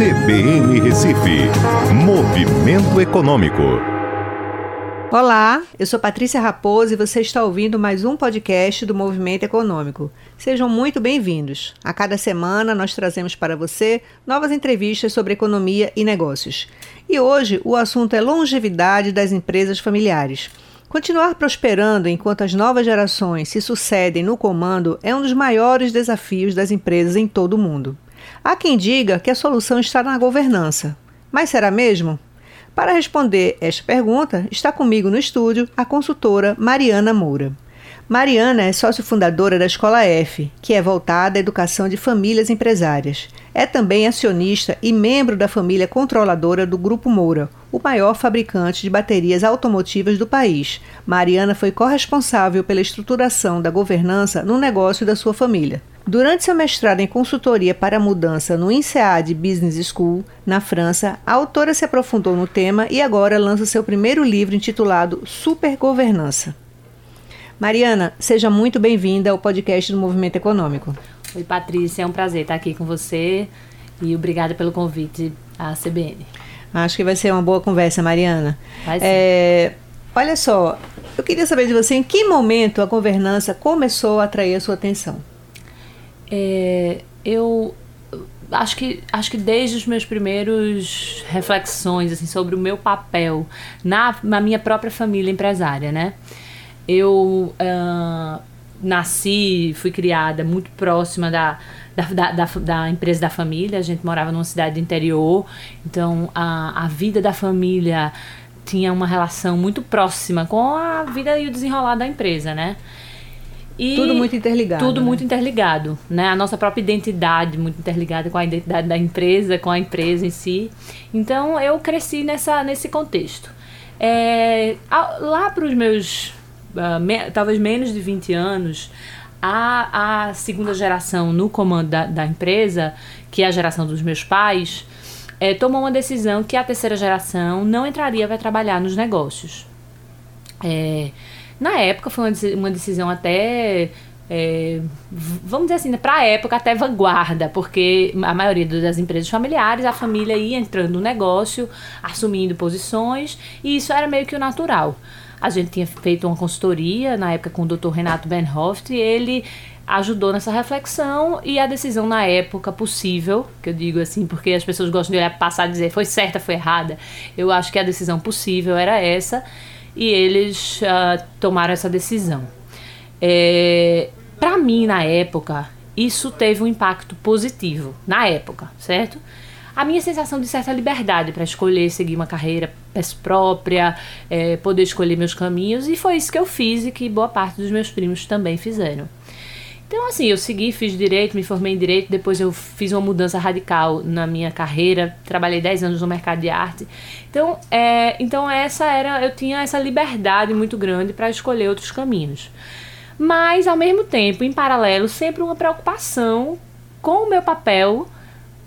CBN Recife. Movimento Econômico. Olá, eu sou Patrícia Raposo e você está ouvindo mais um podcast do Movimento Econômico. Sejam muito bem-vindos. A cada semana nós trazemos para você novas entrevistas sobre economia e negócios. E hoje o assunto é longevidade das empresas familiares. Continuar prosperando enquanto as novas gerações se sucedem no comando é um dos maiores desafios das empresas em todo o mundo. Há quem diga que a solução está na governança. Mas será mesmo? Para responder esta pergunta, está comigo no estúdio a consultora Mariana Moura. Mariana é sócio fundadora da Escola F, que é voltada à educação de famílias empresárias. É também acionista e membro da família controladora do Grupo Moura, o maior fabricante de baterias automotivas do país. Mariana foi corresponsável pela estruturação da governança no negócio da sua família. Durante seu mestrado em consultoria para mudança no INSEAD Business School, na França, a autora se aprofundou no tema e agora lança seu primeiro livro intitulado Supergovernança. Mariana, seja muito bem-vinda ao podcast do Movimento Econômico. Oi, Patrícia, é um prazer estar aqui com você e obrigada pelo convite à CBN. Acho que vai ser uma boa conversa, Mariana. Vai sim. É, olha só, eu queria saber de você em que momento a governança começou a atrair a sua atenção. É, eu acho que acho que desde os meus primeiros reflexões assim sobre o meu papel na, na minha própria família empresária, né? Eu uh, nasci, fui criada muito próxima da, da, da, da, empresa da família. A gente morava numa cidade do interior, então a, a vida da família tinha uma relação muito próxima com a vida e o desenrolar da empresa, né? E tudo muito interligado. Tudo né? muito interligado, né? A nossa própria identidade muito interligada com a identidade da empresa, com a empresa em si. Então eu cresci nessa, nesse contexto. É, lá para os meus uh, me, talvez menos de 20 anos, a, a segunda geração no comando da, da empresa, que é a geração dos meus pais, é, tomou uma decisão que a terceira geração não entraria para trabalhar nos negócios. É, na época foi uma decisão até é, vamos dizer assim, para a época até vanguarda, porque a maioria das empresas familiares, a família ia entrando no negócio, assumindo posições, e isso era meio que o natural. A gente tinha feito uma consultoria na época com o Dr. Renato Benhoft e ele ajudou nessa reflexão e a decisão na época possível, que eu digo assim, porque as pessoas gostam de olhar passar e dizer foi certa, foi errada. Eu acho que a decisão possível era essa e eles uh, tomaram essa decisão. É, Para mim, na época, isso teve um impacto positivo, na época, certo? a minha sensação de certa liberdade para escolher seguir uma carreira própria, é, poder escolher meus caminhos, e foi isso que eu fiz e que boa parte dos meus primos também fizeram. Então, assim, eu segui, fiz direito, me formei em direito, depois eu fiz uma mudança radical na minha carreira, trabalhei 10 anos no mercado de arte. Então, é, então essa era, eu tinha essa liberdade muito grande para escolher outros caminhos. Mas, ao mesmo tempo, em paralelo, sempre uma preocupação com o meu papel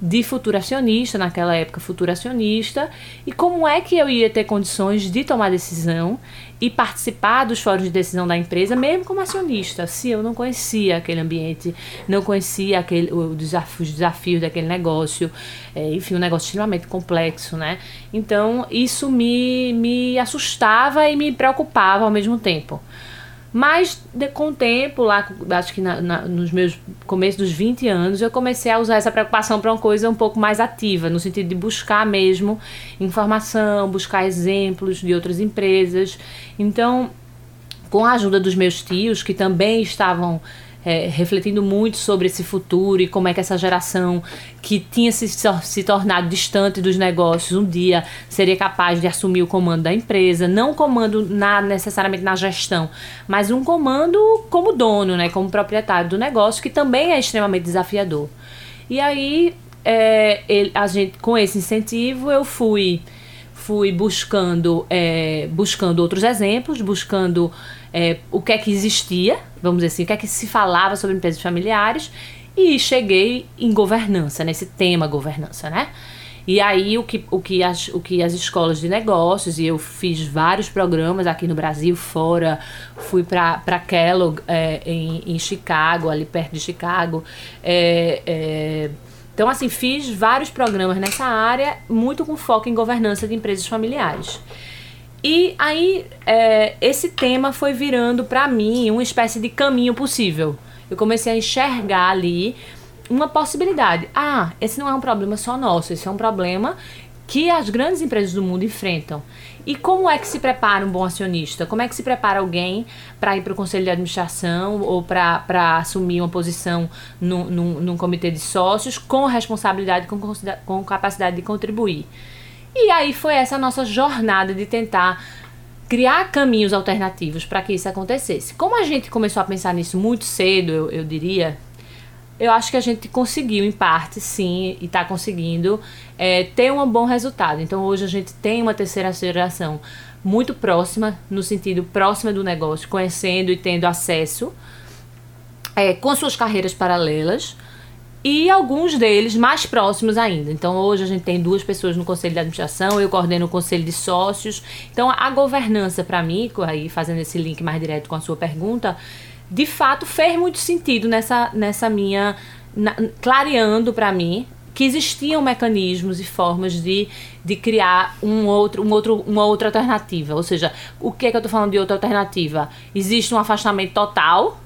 de futuro acionista, naquela época futuro acionista, e como é que eu ia ter condições de tomar decisão e participar dos fóruns de decisão da empresa, mesmo como acionista, se eu não conhecia aquele ambiente, não conhecia aquele, o desafio, os desafios daquele negócio, é, enfim, um negócio extremamente complexo, né? Então, isso me, me assustava e me preocupava ao mesmo tempo. Mas de, com o tempo, lá, acho que na, na, nos meus começos dos 20 anos, eu comecei a usar essa preocupação para uma coisa um pouco mais ativa, no sentido de buscar mesmo informação, buscar exemplos de outras empresas. Então, com a ajuda dos meus tios, que também estavam é, refletindo muito sobre esse futuro e como é que essa geração que tinha se, se tornado distante dos negócios um dia seria capaz de assumir o comando da empresa, não comando na, necessariamente na gestão, mas um comando como dono, né, como proprietário do negócio, que também é extremamente desafiador. E aí, é, ele, a gente, com esse incentivo, eu fui fui buscando é, buscando outros exemplos, buscando é, o que é que existia, vamos dizer assim, o que é que se falava sobre empresas familiares e cheguei em governança, nesse tema governança, né? E aí o que, o, que as, o que as escolas de negócios, e eu fiz vários programas aqui no Brasil, fora, fui para Kellogg é, em, em Chicago, ali perto de Chicago, é, é, Então, assim, fiz vários programas nessa área, muito com foco em governança de empresas familiares. E aí, é, esse tema foi virando para mim uma espécie de caminho possível. Eu comecei a enxergar ali uma possibilidade. Ah, esse não é um problema só nosso, esse é um problema que as grandes empresas do mundo enfrentam. E como é que se prepara um bom acionista? Como é que se prepara alguém para ir para o conselho de administração ou para assumir uma posição num, comitê de sócios com responsabilidade, com, com capacidade de contribuir? E aí foi essa nossa jornada de tentar criar caminhos alternativos para que isso acontecesse. Como a gente começou a pensar nisso muito cedo, eu, eu diria, eu acho que a gente conseguiu, em parte, sim, e está conseguindo é, ter um bom resultado. Então, hoje a gente tem uma terceira geração muito próxima, no sentido próxima do negócio, conhecendo e tendo acesso, é, com suas carreiras paralelas, e alguns deles mais próximos ainda. Então, hoje a gente tem duas pessoas no conselho de administração, eu coordeno o conselho de sócios. Então, a governança, para mim, aí fazendo esse link mais direto com a sua pergunta, de fato fez muito sentido nessa, nessa minha. Na, clareando para mim que existiam mecanismos e formas de, de criar um outro, um outro, uma outra alternativa. Ou seja, o que é que eu estou falando de outra alternativa? Existe um afastamento total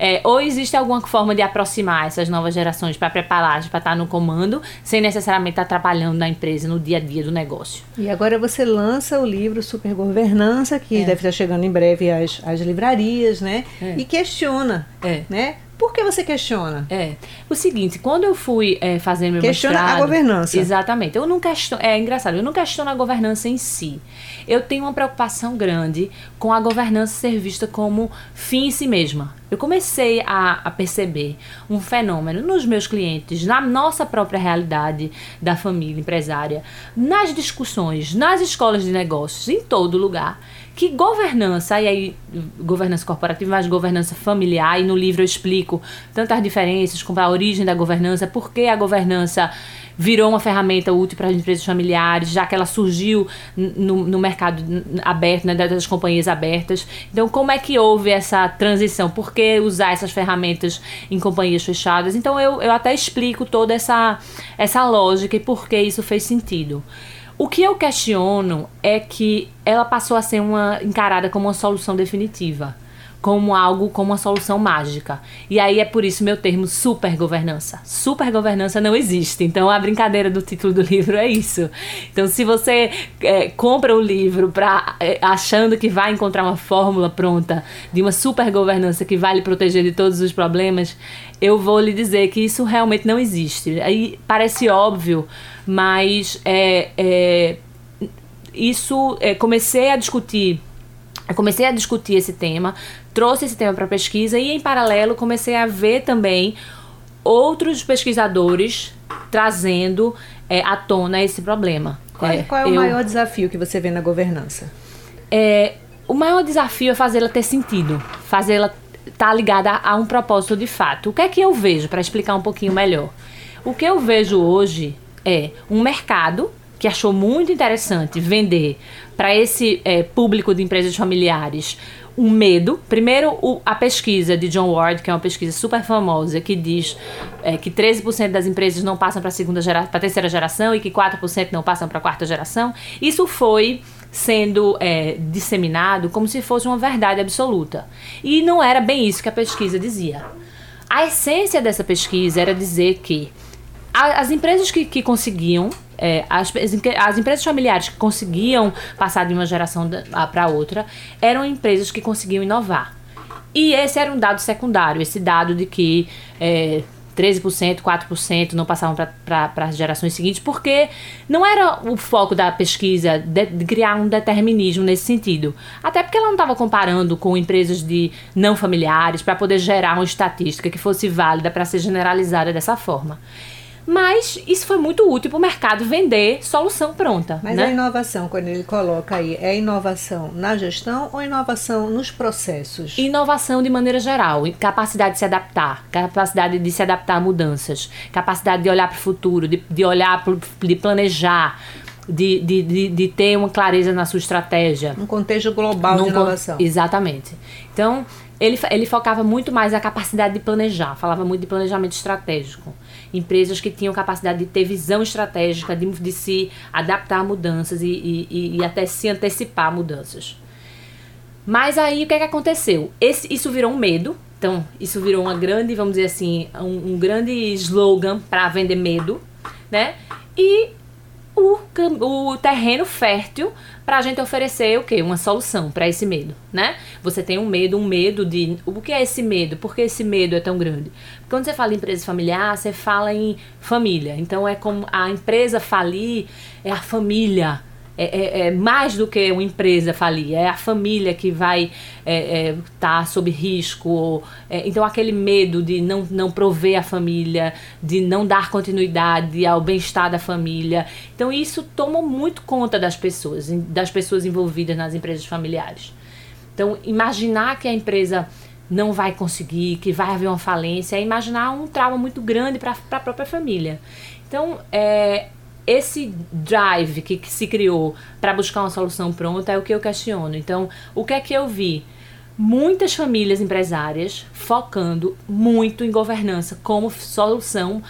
é, ou existe alguma forma de aproximar essas novas gerações para preparar para estar no comando, sem necessariamente estar atrapalhando na empresa, no dia a dia do negócio. E agora você lança o livro Super Governança, que é. deve estar chegando em breve às, às livrarias, né? É. E questiona, é. né? Por que você questiona? É. O seguinte, quando eu fui é, fazer meu questiona mestrado... Questiona a governança. Exatamente. Eu não questiono... É engraçado, eu não questiono a governança em si. Eu tenho uma preocupação grande com a governança ser vista como fim em si mesma. Eu comecei a, a perceber um fenômeno nos meus clientes, na nossa própria realidade da família empresária, nas discussões, nas escolas de negócios, em todo lugar que governança, e aí governança corporativa, mas governança familiar, e no livro eu explico tantas diferenças com a origem da governança, por que a governança virou uma ferramenta útil para as empresas familiares, já que ela surgiu no, no mercado aberto, né, das companhias abertas. Então, como é que houve essa transição? Por que usar essas ferramentas em companhias fechadas? Então, eu, eu até explico toda essa, essa lógica e por que isso fez sentido. O que eu questiono é que ela passou a ser uma encarada como uma solução definitiva, como algo como uma solução mágica. E aí é por isso meu termo super governança. Super governança não existe. Então a brincadeira do título do livro é isso. Então se você é, compra o livro pra, é, achando que vai encontrar uma fórmula pronta de uma super governança que vai lhe proteger de todos os problemas, eu vou lhe dizer que isso realmente não existe. Aí parece óbvio, mas é, é isso é, comecei a discutir. Eu comecei a discutir esse tema, trouxe esse tema para pesquisa e, em paralelo, comecei a ver também outros pesquisadores trazendo é, à tona esse problema. Qual, é, qual é o eu, maior desafio que você vê na governança? É, o maior desafio é fazê-la ter sentido, fazê-la estar tá ligada a, a um propósito de fato. O que é que eu vejo, para explicar um pouquinho melhor? O que eu vejo hoje é um mercado que achou muito interessante vender para esse é, público de empresas familiares um medo. Primeiro, o, a pesquisa de John Ward, que é uma pesquisa super famosa, que diz é, que 13% das empresas não passam para a segunda gera, para terceira geração e que 4% não passam para a quarta geração. Isso foi sendo é, disseminado como se fosse uma verdade absoluta. E não era bem isso que a pesquisa dizia. A essência dessa pesquisa era dizer que as empresas que, que conseguiam, é, as, as empresas familiares que conseguiam passar de uma geração para outra, eram empresas que conseguiam inovar. E esse era um dado secundário, esse dado de que é, 13%, 4% não passavam para as gerações seguintes, porque não era o foco da pesquisa de, de criar um determinismo nesse sentido. Até porque ela não estava comparando com empresas de não familiares para poder gerar uma estatística que fosse válida para ser generalizada dessa forma. Mas isso foi muito útil para o mercado vender solução pronta. Mas né? a inovação, quando ele coloca aí, é inovação na gestão ou inovação nos processos? Inovação de maneira geral, capacidade de se adaptar, capacidade de se adaptar a mudanças, capacidade de olhar para o futuro, de, de olhar, pro, de planejar. De, de, de, de, ter uma clareza na sua estratégia. Um contexto global Num de inovação. Exatamente. Então, ele, ele focava muito mais na capacidade de planejar, falava muito de planejamento estratégico. empresas que tinham capacidade de ter visão estratégica, de, de se adaptar a mudanças e, e, e até se antecipar a mudanças. Mas aí o que é que aconteceu? Esse, isso virou um medo. Então, isso virou uma grande, vamos dizer assim, um, um grande slogan para vender medo, né? E o, o terreno fértil para a gente oferecer o quê? Uma solução para esse medo, né? Você tem um medo, um medo de. O que é esse medo? Por que esse medo é tão grande? Quando você fala em empresa familiar, você fala em família. Então é como a empresa falir é a família é, é, é, mais do que uma empresa falir, é a família que vai estar é, é, tá sob risco. É, então, aquele medo de não, não prover a família, de não dar continuidade ao bem-estar da família. Então, isso tomou muito conta das pessoas, das pessoas envolvidas nas empresas familiares. Então, imaginar que a empresa não vai conseguir, que vai haver uma falência, é imaginar um trauma muito grande para a própria família. Então, é, esse drive que, que se criou para buscar uma solução pronta é o que eu questiono. Então, o que é que eu vi? Muitas famílias empresárias focando muito em governança como solução,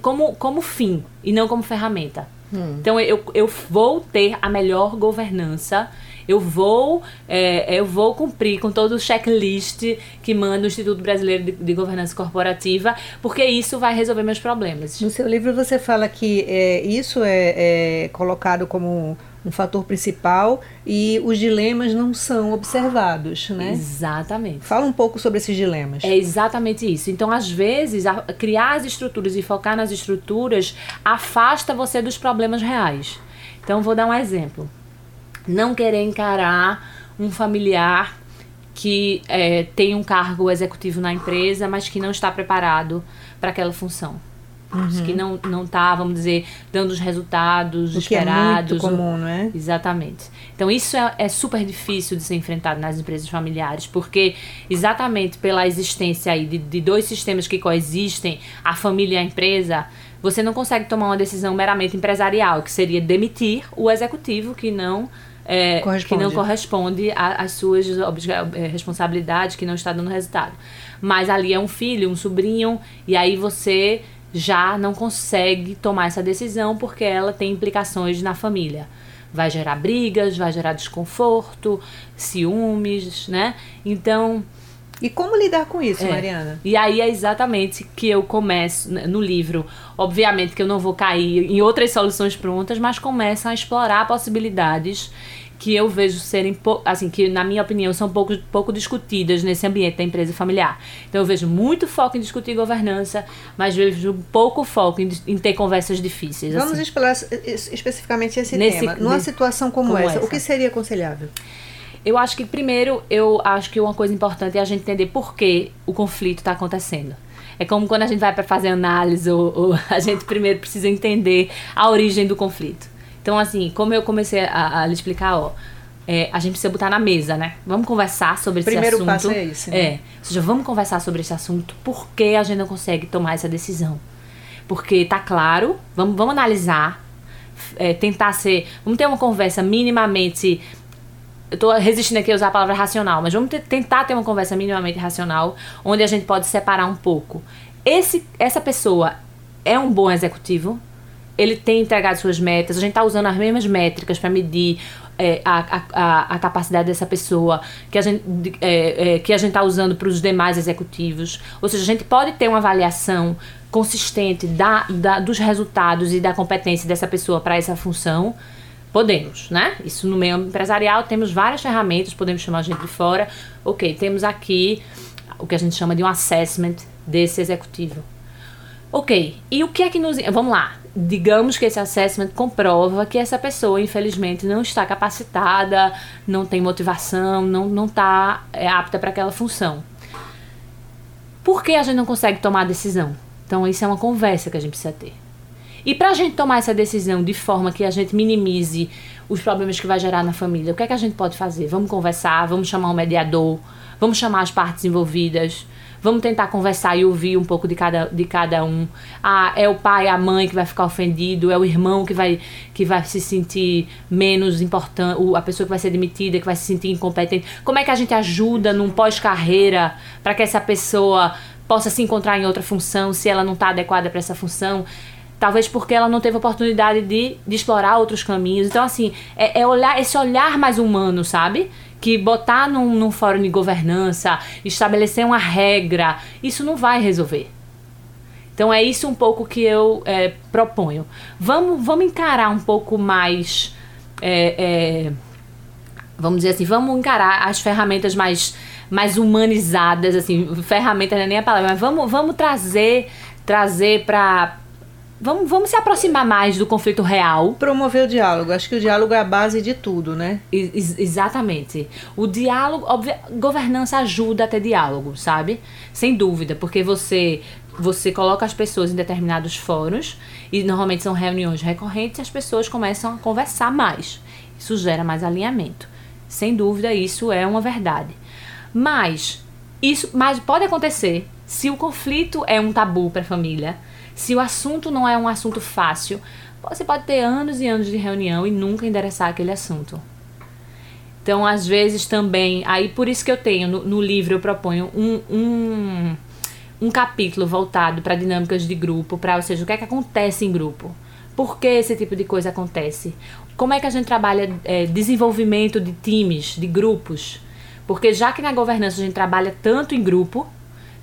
como, como fim e não como ferramenta. Hum. Então, eu, eu vou ter a melhor governança eu vou, é, eu vou cumprir com todo o checklist que manda o Instituto Brasileiro de, de, Governança Corporativa, porque isso vai resolver meus problemas. No seu livro você fala que é, isso é, é colocado como um fator principal e os dilemas não são observados, né? Exatamente. Fala um pouco sobre esses dilemas. É exatamente isso. Então, às vezes, a, criar as estruturas e focar nas estruturas afasta você dos problemas reais. Então, vou dar um exemplo não querer encarar um familiar que é, tem um cargo executivo na empresa, mas que não está preparado para aquela função. Uhum. Que não, não está, vamos dizer, dando os resultados o esperados. Que é muito comum, não é? Exatamente. Então, isso é, é super difícil de ser enfrentado nas empresas familiares, porque exatamente pela existência aí de, de dois sistemas que coexistem, a família e a empresa, você não consegue tomar uma decisão meramente empresarial, que seria demitir o executivo que não é, que não corresponde às suas é, responsabilidades, que não está dando resultado. Mas ali é um filho, um sobrinho, e aí você já não consegue tomar essa decisão porque ela tem implicações na família. Vai gerar brigas, vai gerar desconforto, ciúmes, né? Então. E como lidar com isso, é. Mariana? E aí é exatamente que eu começo no livro. Obviamente que eu não vou cair em outras soluções prontas, mas começo a explorar possibilidades que eu vejo serem, assim, que na minha opinião são pouco, pouco discutidas nesse ambiente da empresa familiar. Então eu vejo muito foco em discutir governança, mas vejo pouco foco em, em ter conversas difíceis. Vamos assim. explorar especificamente esse nesse, tema. Numa nesse, situação como, como essa, essa, o que seria aconselhável? Eu acho que primeiro, eu acho que uma coisa importante é a gente entender por que o conflito está acontecendo. É como quando a gente vai para fazer análise, ou, ou a gente primeiro precisa entender a origem do conflito. Então, assim, como eu comecei a, a lhe explicar, ó, é, a gente precisa botar na mesa, né? Vamos conversar sobre esse Primeiro assunto. Primeiro passo é esse, né? É. Ou seja, vamos conversar sobre esse assunto. Por que a gente não consegue tomar essa decisão? Porque tá claro, vamos, vamos analisar, é, tentar ser. Vamos ter uma conversa minimamente. Eu tô resistindo aqui a usar a palavra racional, mas vamos tentar ter uma conversa minimamente racional, onde a gente pode separar um pouco. Esse, essa pessoa é um bom executivo, ele tem entregado suas metas, a gente está usando as mesmas métricas para medir é, a, a, a, capacidade dessa pessoa que a gente é, é, que a gente está usando para os demais executivos. Ou seja, a gente pode ter uma avaliação consistente da, da dos resultados e da competência dessa pessoa para essa função. Podemos, né? Isso no meio empresarial temos várias ferramentas, podemos chamar gente de fora. Ok, temos aqui o que a gente chama de um assessment desse executivo. Ok, e o que é que nos. Vamos lá, digamos que esse assessment comprova que essa pessoa, infelizmente, não está capacitada, não tem motivação, não, não está é, apta para aquela função. Por que a gente não consegue tomar a decisão? Então, isso é uma conversa que a gente precisa ter. E para a gente tomar essa decisão de forma que a gente minimize os problemas que vai gerar na família, o que é que a gente pode fazer? Vamos conversar, vamos chamar um mediador, vamos chamar as partes envolvidas, Vamos tentar conversar e ouvir um pouco de cada, de cada um. Ah, é o pai, a mãe que vai ficar ofendido, é o irmão que vai, que vai se sentir menos importante, a pessoa que vai ser demitida, que vai se sentir incompetente. Como é que a gente ajuda num pós-carreira para que essa pessoa possa se encontrar em outra função se ela não está adequada para essa função. Talvez porque ela não teve oportunidade de, de explorar outros caminhos. Então, assim, é, é olhar esse olhar mais humano, sabe? Que botar num, num fórum de governança, estabelecer uma regra, isso não vai resolver. Então é isso um pouco que eu é, proponho. Vamos, vamos encarar um pouco mais. É, é, vamos dizer assim, vamos encarar as ferramentas mais, mais humanizadas, assim, ferramenta não é nem a palavra, mas vamos, vamos trazer, trazer para Vamos, vamos se aproximar mais do conflito real. Promover o diálogo. Acho que o diálogo é a base de tudo, né? Ex exatamente. O diálogo, governança ajuda a ter diálogo, sabe? Sem dúvida, porque você você coloca as pessoas em determinados fóruns e normalmente são reuniões recorrentes e as pessoas começam a conversar mais. Isso gera mais alinhamento. Sem dúvida, isso é uma verdade. Mas isso, mas pode acontecer se o conflito é um tabu para a família se o assunto não é um assunto fácil, você pode ter anos e anos de reunião e nunca endereçar aquele assunto. Então, às vezes também, aí por isso que eu tenho no, no livro, eu proponho um, um, um capítulo voltado para dinâmicas de grupo, para, ou seja, o que é que acontece em grupo. Por que esse tipo de coisa acontece? Como é que a gente trabalha é, desenvolvimento de times, de grupos? Porque já que na governança a gente trabalha tanto em grupo,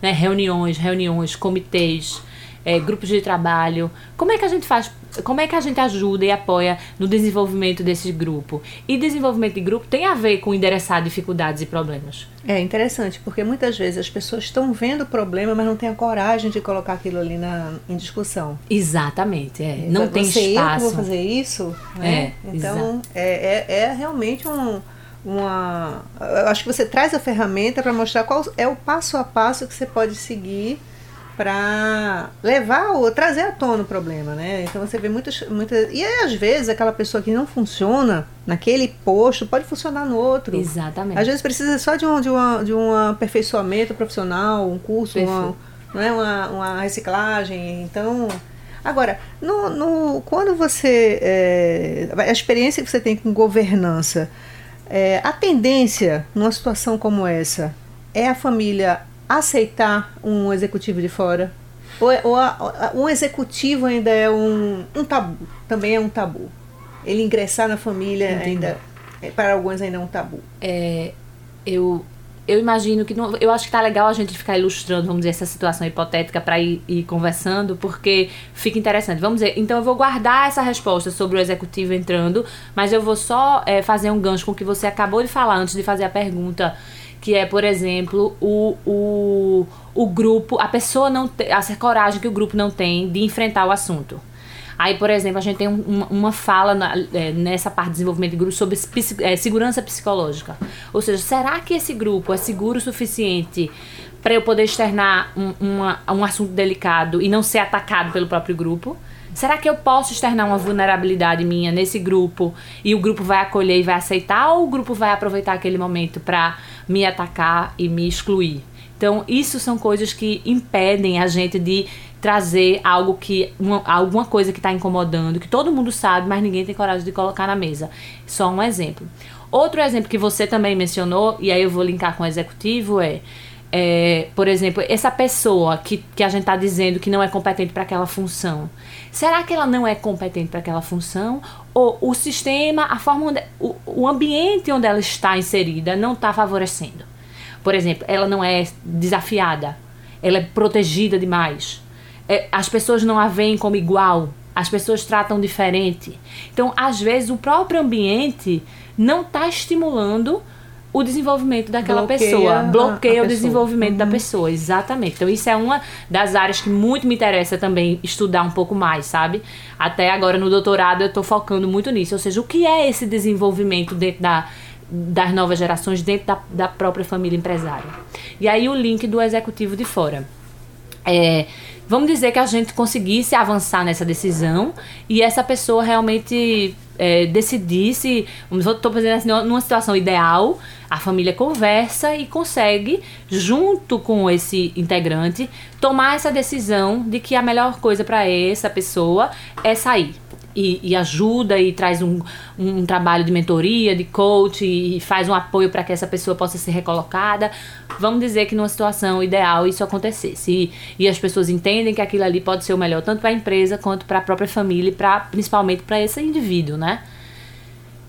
né, reuniões, reuniões, comitês, é, grupos de trabalho. Como é que a gente faz? Como é que a gente ajuda e apoia no desenvolvimento desse grupo? E desenvolvimento de grupo tem a ver com endereçar dificuldades e problemas. É interessante, porque muitas vezes as pessoas estão vendo o problema, mas não têm a coragem de colocar aquilo ali na, em discussão. Exatamente, é. Não tem Você espaço. Eu vou fazer isso, né? É, então é, é, é realmente um uma. Eu acho que você traz a ferramenta para mostrar qual é o passo a passo que você pode seguir para levar ou trazer à tona o problema, né? Então você vê muitas, muitas. E aí, às vezes, aquela pessoa que não funciona naquele posto pode funcionar no outro. Exatamente. Às vezes precisa só de um, de uma, de um aperfeiçoamento profissional, um curso, uma, não é? uma, uma reciclagem. Então. Agora, no, no, quando você. É, a experiência que você tem com governança, é, a tendência numa situação como essa é a família aceitar um executivo de fora? Ou, é, ou a, um executivo ainda é um, um tabu? Também é um tabu. Ele ingressar na família Entendi. ainda, é, para alguns ainda é um tabu. É, eu, eu imagino que não, eu acho que tá legal a gente ficar ilustrando, vamos dizer, essa situação hipotética para ir, ir, conversando, porque fica interessante. Vamos dizer, então eu vou guardar essa resposta sobre o executivo entrando, mas eu vou só é, fazer um gancho com o que você acabou de falar antes de fazer a pergunta que é, por exemplo, o, o, o grupo, a pessoa não tem, essa coragem que o grupo não tem de enfrentar o assunto. Aí, por exemplo, a gente tem uma, uma fala na, é, nessa parte de desenvolvimento de grupo sobre é, segurança psicológica. Ou seja, será que esse grupo é seguro o suficiente para eu poder externar um, uma, um assunto delicado e não ser atacado pelo próprio grupo? Será que eu posso externar uma vulnerabilidade minha nesse grupo e o grupo vai acolher e vai aceitar ou o grupo vai aproveitar aquele momento para me atacar e me excluir? Então, isso são coisas que impedem a gente de trazer algo que uma, alguma coisa que está incomodando, que todo mundo sabe, mas ninguém tem coragem de colocar na mesa. Só um exemplo. Outro exemplo que você também mencionou, e aí eu vou linkar com o executivo, é é, por exemplo, essa pessoa que, que a gente está dizendo que não é competente para aquela função, será que ela não é competente para aquela função? Ou o sistema, a forma onde, o, o ambiente onde ela está inserida não está favorecendo? Por exemplo, ela não é desafiada, ela é protegida demais. É, as pessoas não a veem como igual, as pessoas tratam diferente. Então, às vezes, o próprio ambiente não está estimulando o desenvolvimento daquela bloqueia pessoa, bloqueia o desenvolvimento uhum. da pessoa, exatamente. Então isso é uma das áreas que muito me interessa também estudar um pouco mais, sabe? Até agora no doutorado eu estou focando muito nisso, ou seja, o que é esse desenvolvimento dentro da das novas gerações dentro da, da própria família empresária. E aí o link do executivo de fora. É, vamos dizer que a gente conseguisse avançar nessa decisão e essa pessoa realmente é, decidisse, estou pensando assim, numa situação ideal, A família conversa e consegue, junto com esse integrante, tomar essa decisão de que a melhor coisa para essa pessoa é sair e, e ajuda e traz um, um trabalho de mentoria, de coach e faz um apoio para que essa pessoa possa ser recolocada. Vamos dizer que numa situação ideal isso acontecesse e, e as pessoas entendem que aquilo ali pode ser o melhor tanto para a empresa quanto para a própria família e pra, principalmente para esse indivíduo, né?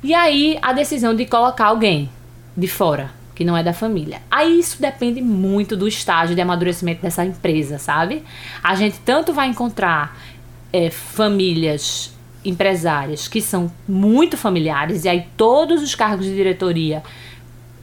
E aí a decisão de colocar alguém de fora que não é da família. Aí isso depende muito do estágio de amadurecimento dessa empresa, sabe? A gente tanto vai encontrar é, famílias empresárias que são muito familiares, e aí todos os cargos de diretoria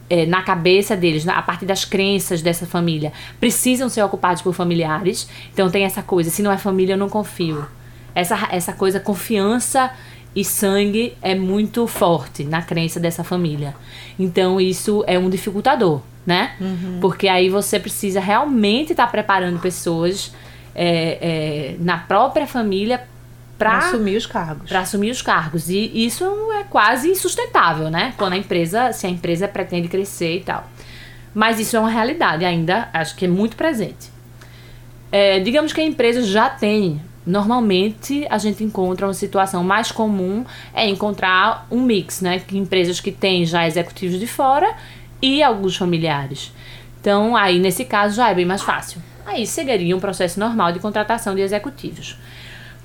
é, na cabeça deles, a partir das crenças dessa família, precisam ser ocupados por familiares. Então tem essa coisa, se não é família, eu não confio. Essa, essa coisa, confiança e sangue é muito forte na crença dessa família. Então isso é um dificultador, né? Uhum. Porque aí você precisa realmente estar tá preparando pessoas é, é, na própria família para assumir os cargos. Para assumir os cargos. E isso é quase insustentável, né? Quando a empresa, se a empresa pretende crescer e tal. Mas isso é uma realidade ainda, acho que é muito presente. É, digamos que a empresa já tem. Normalmente a gente encontra uma situação mais comum é encontrar um mix, né? Que empresas que têm já executivos de fora e alguns familiares. Então, aí nesse caso já é bem mais fácil. Aí seguiria um processo normal de contratação de executivos.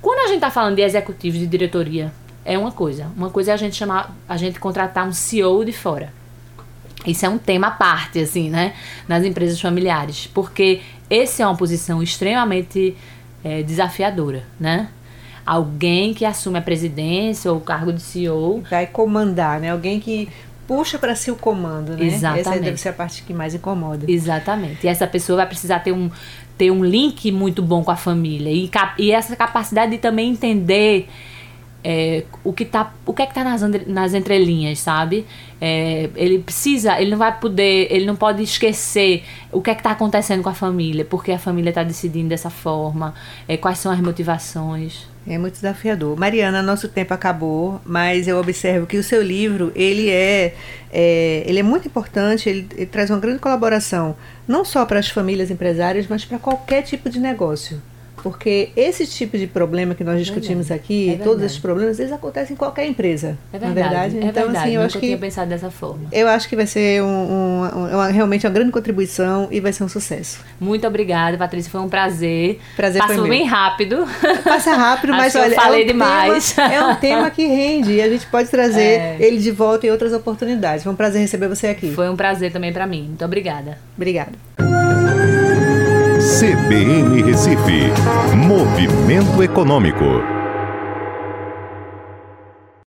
Quando a gente está falando de executivos de diretoria, é uma coisa. Uma coisa é a gente chamar, a gente contratar um CEO de fora. Isso é um tema à parte, assim, né? Nas empresas familiares. Porque esse é uma posição extremamente é, desafiadora, né? Alguém que assume a presidência ou o cargo de CEO. Vai comandar, né? Alguém que puxa para si o comando, né? Exatamente. Essa deve ser a parte que mais incomoda. Exatamente. E essa pessoa vai precisar ter um, ter um link muito bom com a família. E, e essa capacidade de também entender é, o que tá o que é que tá nas, nas entrelinhas sabe? É, ele precisa ele não vai poder ele não pode esquecer o que é que tá acontecendo com a família porque a família está decidindo dessa forma é, quais são as motivações é muito desafiador. Mariana, nosso tempo acabou, mas eu observo que o seu livro ele é, é ele é muito importante. Ele, ele traz uma grande colaboração não só para as famílias empresárias, mas para qualquer tipo de negócio. Porque esse tipo de problema que nós discutimos aqui, é todos esses problemas, eles acontecem em qualquer empresa. É verdade. É verdade? É então, verdade. assim, eu Nunca acho que. tinha pensado dessa forma. Eu acho que vai ser um, um, uma, realmente uma grande contribuição e vai ser um sucesso. Muito obrigada, Patrícia. Foi um prazer. Prazer Passou foi bem rápido. Passa rápido, mas olha. eu falei é um demais. Tema, é um tema que rende e a gente pode trazer é. ele de volta em outras oportunidades. Foi um prazer receber você aqui. Foi um prazer também para mim. Muito obrigada. Obrigada. CBN Recife. Movimento Econômico.